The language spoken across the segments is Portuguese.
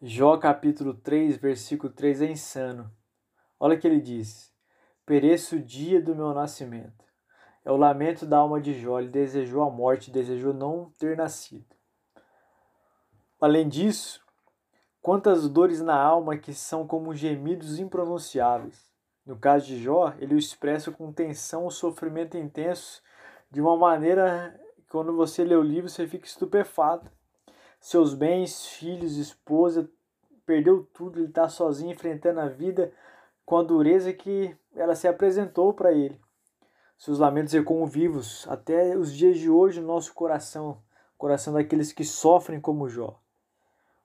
Jó capítulo 3, versículo 3 é insano. Olha o que ele diz: Pereço o dia do meu nascimento. É o lamento da alma de Jó. Ele desejou a morte, desejou não ter nascido. Além disso, quantas dores na alma que são como gemidos impronunciáveis. No caso de Jó, ele o expressa com tensão, o sofrimento intenso, de uma maneira que quando você lê o livro você fica estupefato. Seus bens, filhos, esposa, perdeu tudo, ele está sozinho enfrentando a vida com a dureza que ela se apresentou para ele. Seus lamentos ecoam vivos até os dias de hoje no nosso coração, coração daqueles que sofrem como Jó.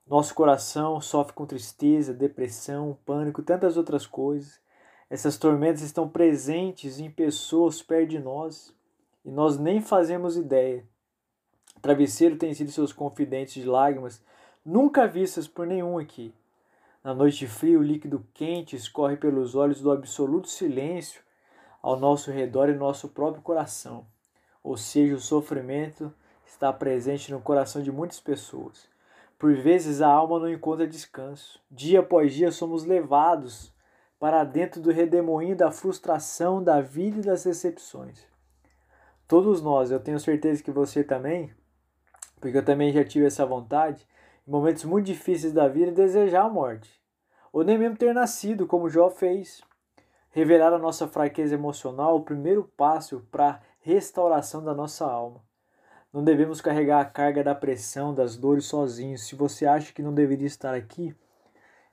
Nosso coração sofre com tristeza, depressão, pânico, tantas outras coisas. Essas tormentas estão presentes em pessoas perto de nós e nós nem fazemos ideia. Travesseiro tem sido seus confidentes de lágrimas, nunca vistas por nenhum aqui. Na noite fria, o líquido quente escorre pelos olhos do absoluto silêncio ao nosso redor e nosso próprio coração. Ou seja, o sofrimento está presente no coração de muitas pessoas. Por vezes a alma não encontra descanso. Dia após dia somos levados para dentro do redemoinho da frustração da vida e das decepções. Todos nós, eu tenho certeza que você também, porque eu também já tive essa vontade, em momentos muito difíceis da vida, desejar a morte. Ou nem mesmo ter nascido, como Jó fez. Revelar a nossa fraqueza emocional, o primeiro passo para a restauração da nossa alma. Não devemos carregar a carga da pressão, das dores sozinhos. Se você acha que não deveria estar aqui,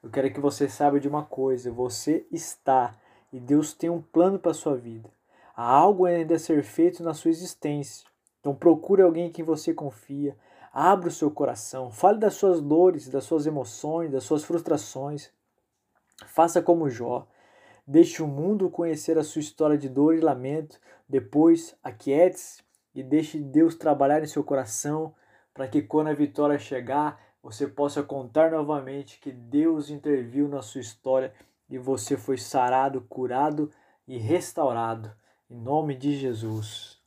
eu quero que você saiba de uma coisa: você está e Deus tem um plano para a sua vida. Há algo ainda a ser feito na sua existência. Então procure alguém em quem você confia. Abra o seu coração. Fale das suas dores, das suas emoções, das suas frustrações. Faça como Jó. Deixe o mundo conhecer a sua história de dor e lamento. Depois, aquiete-se e deixe Deus trabalhar em seu coração para que quando a vitória chegar, você possa contar novamente que Deus interviu na sua história e você foi sarado, curado e restaurado. Em nome de Jesus.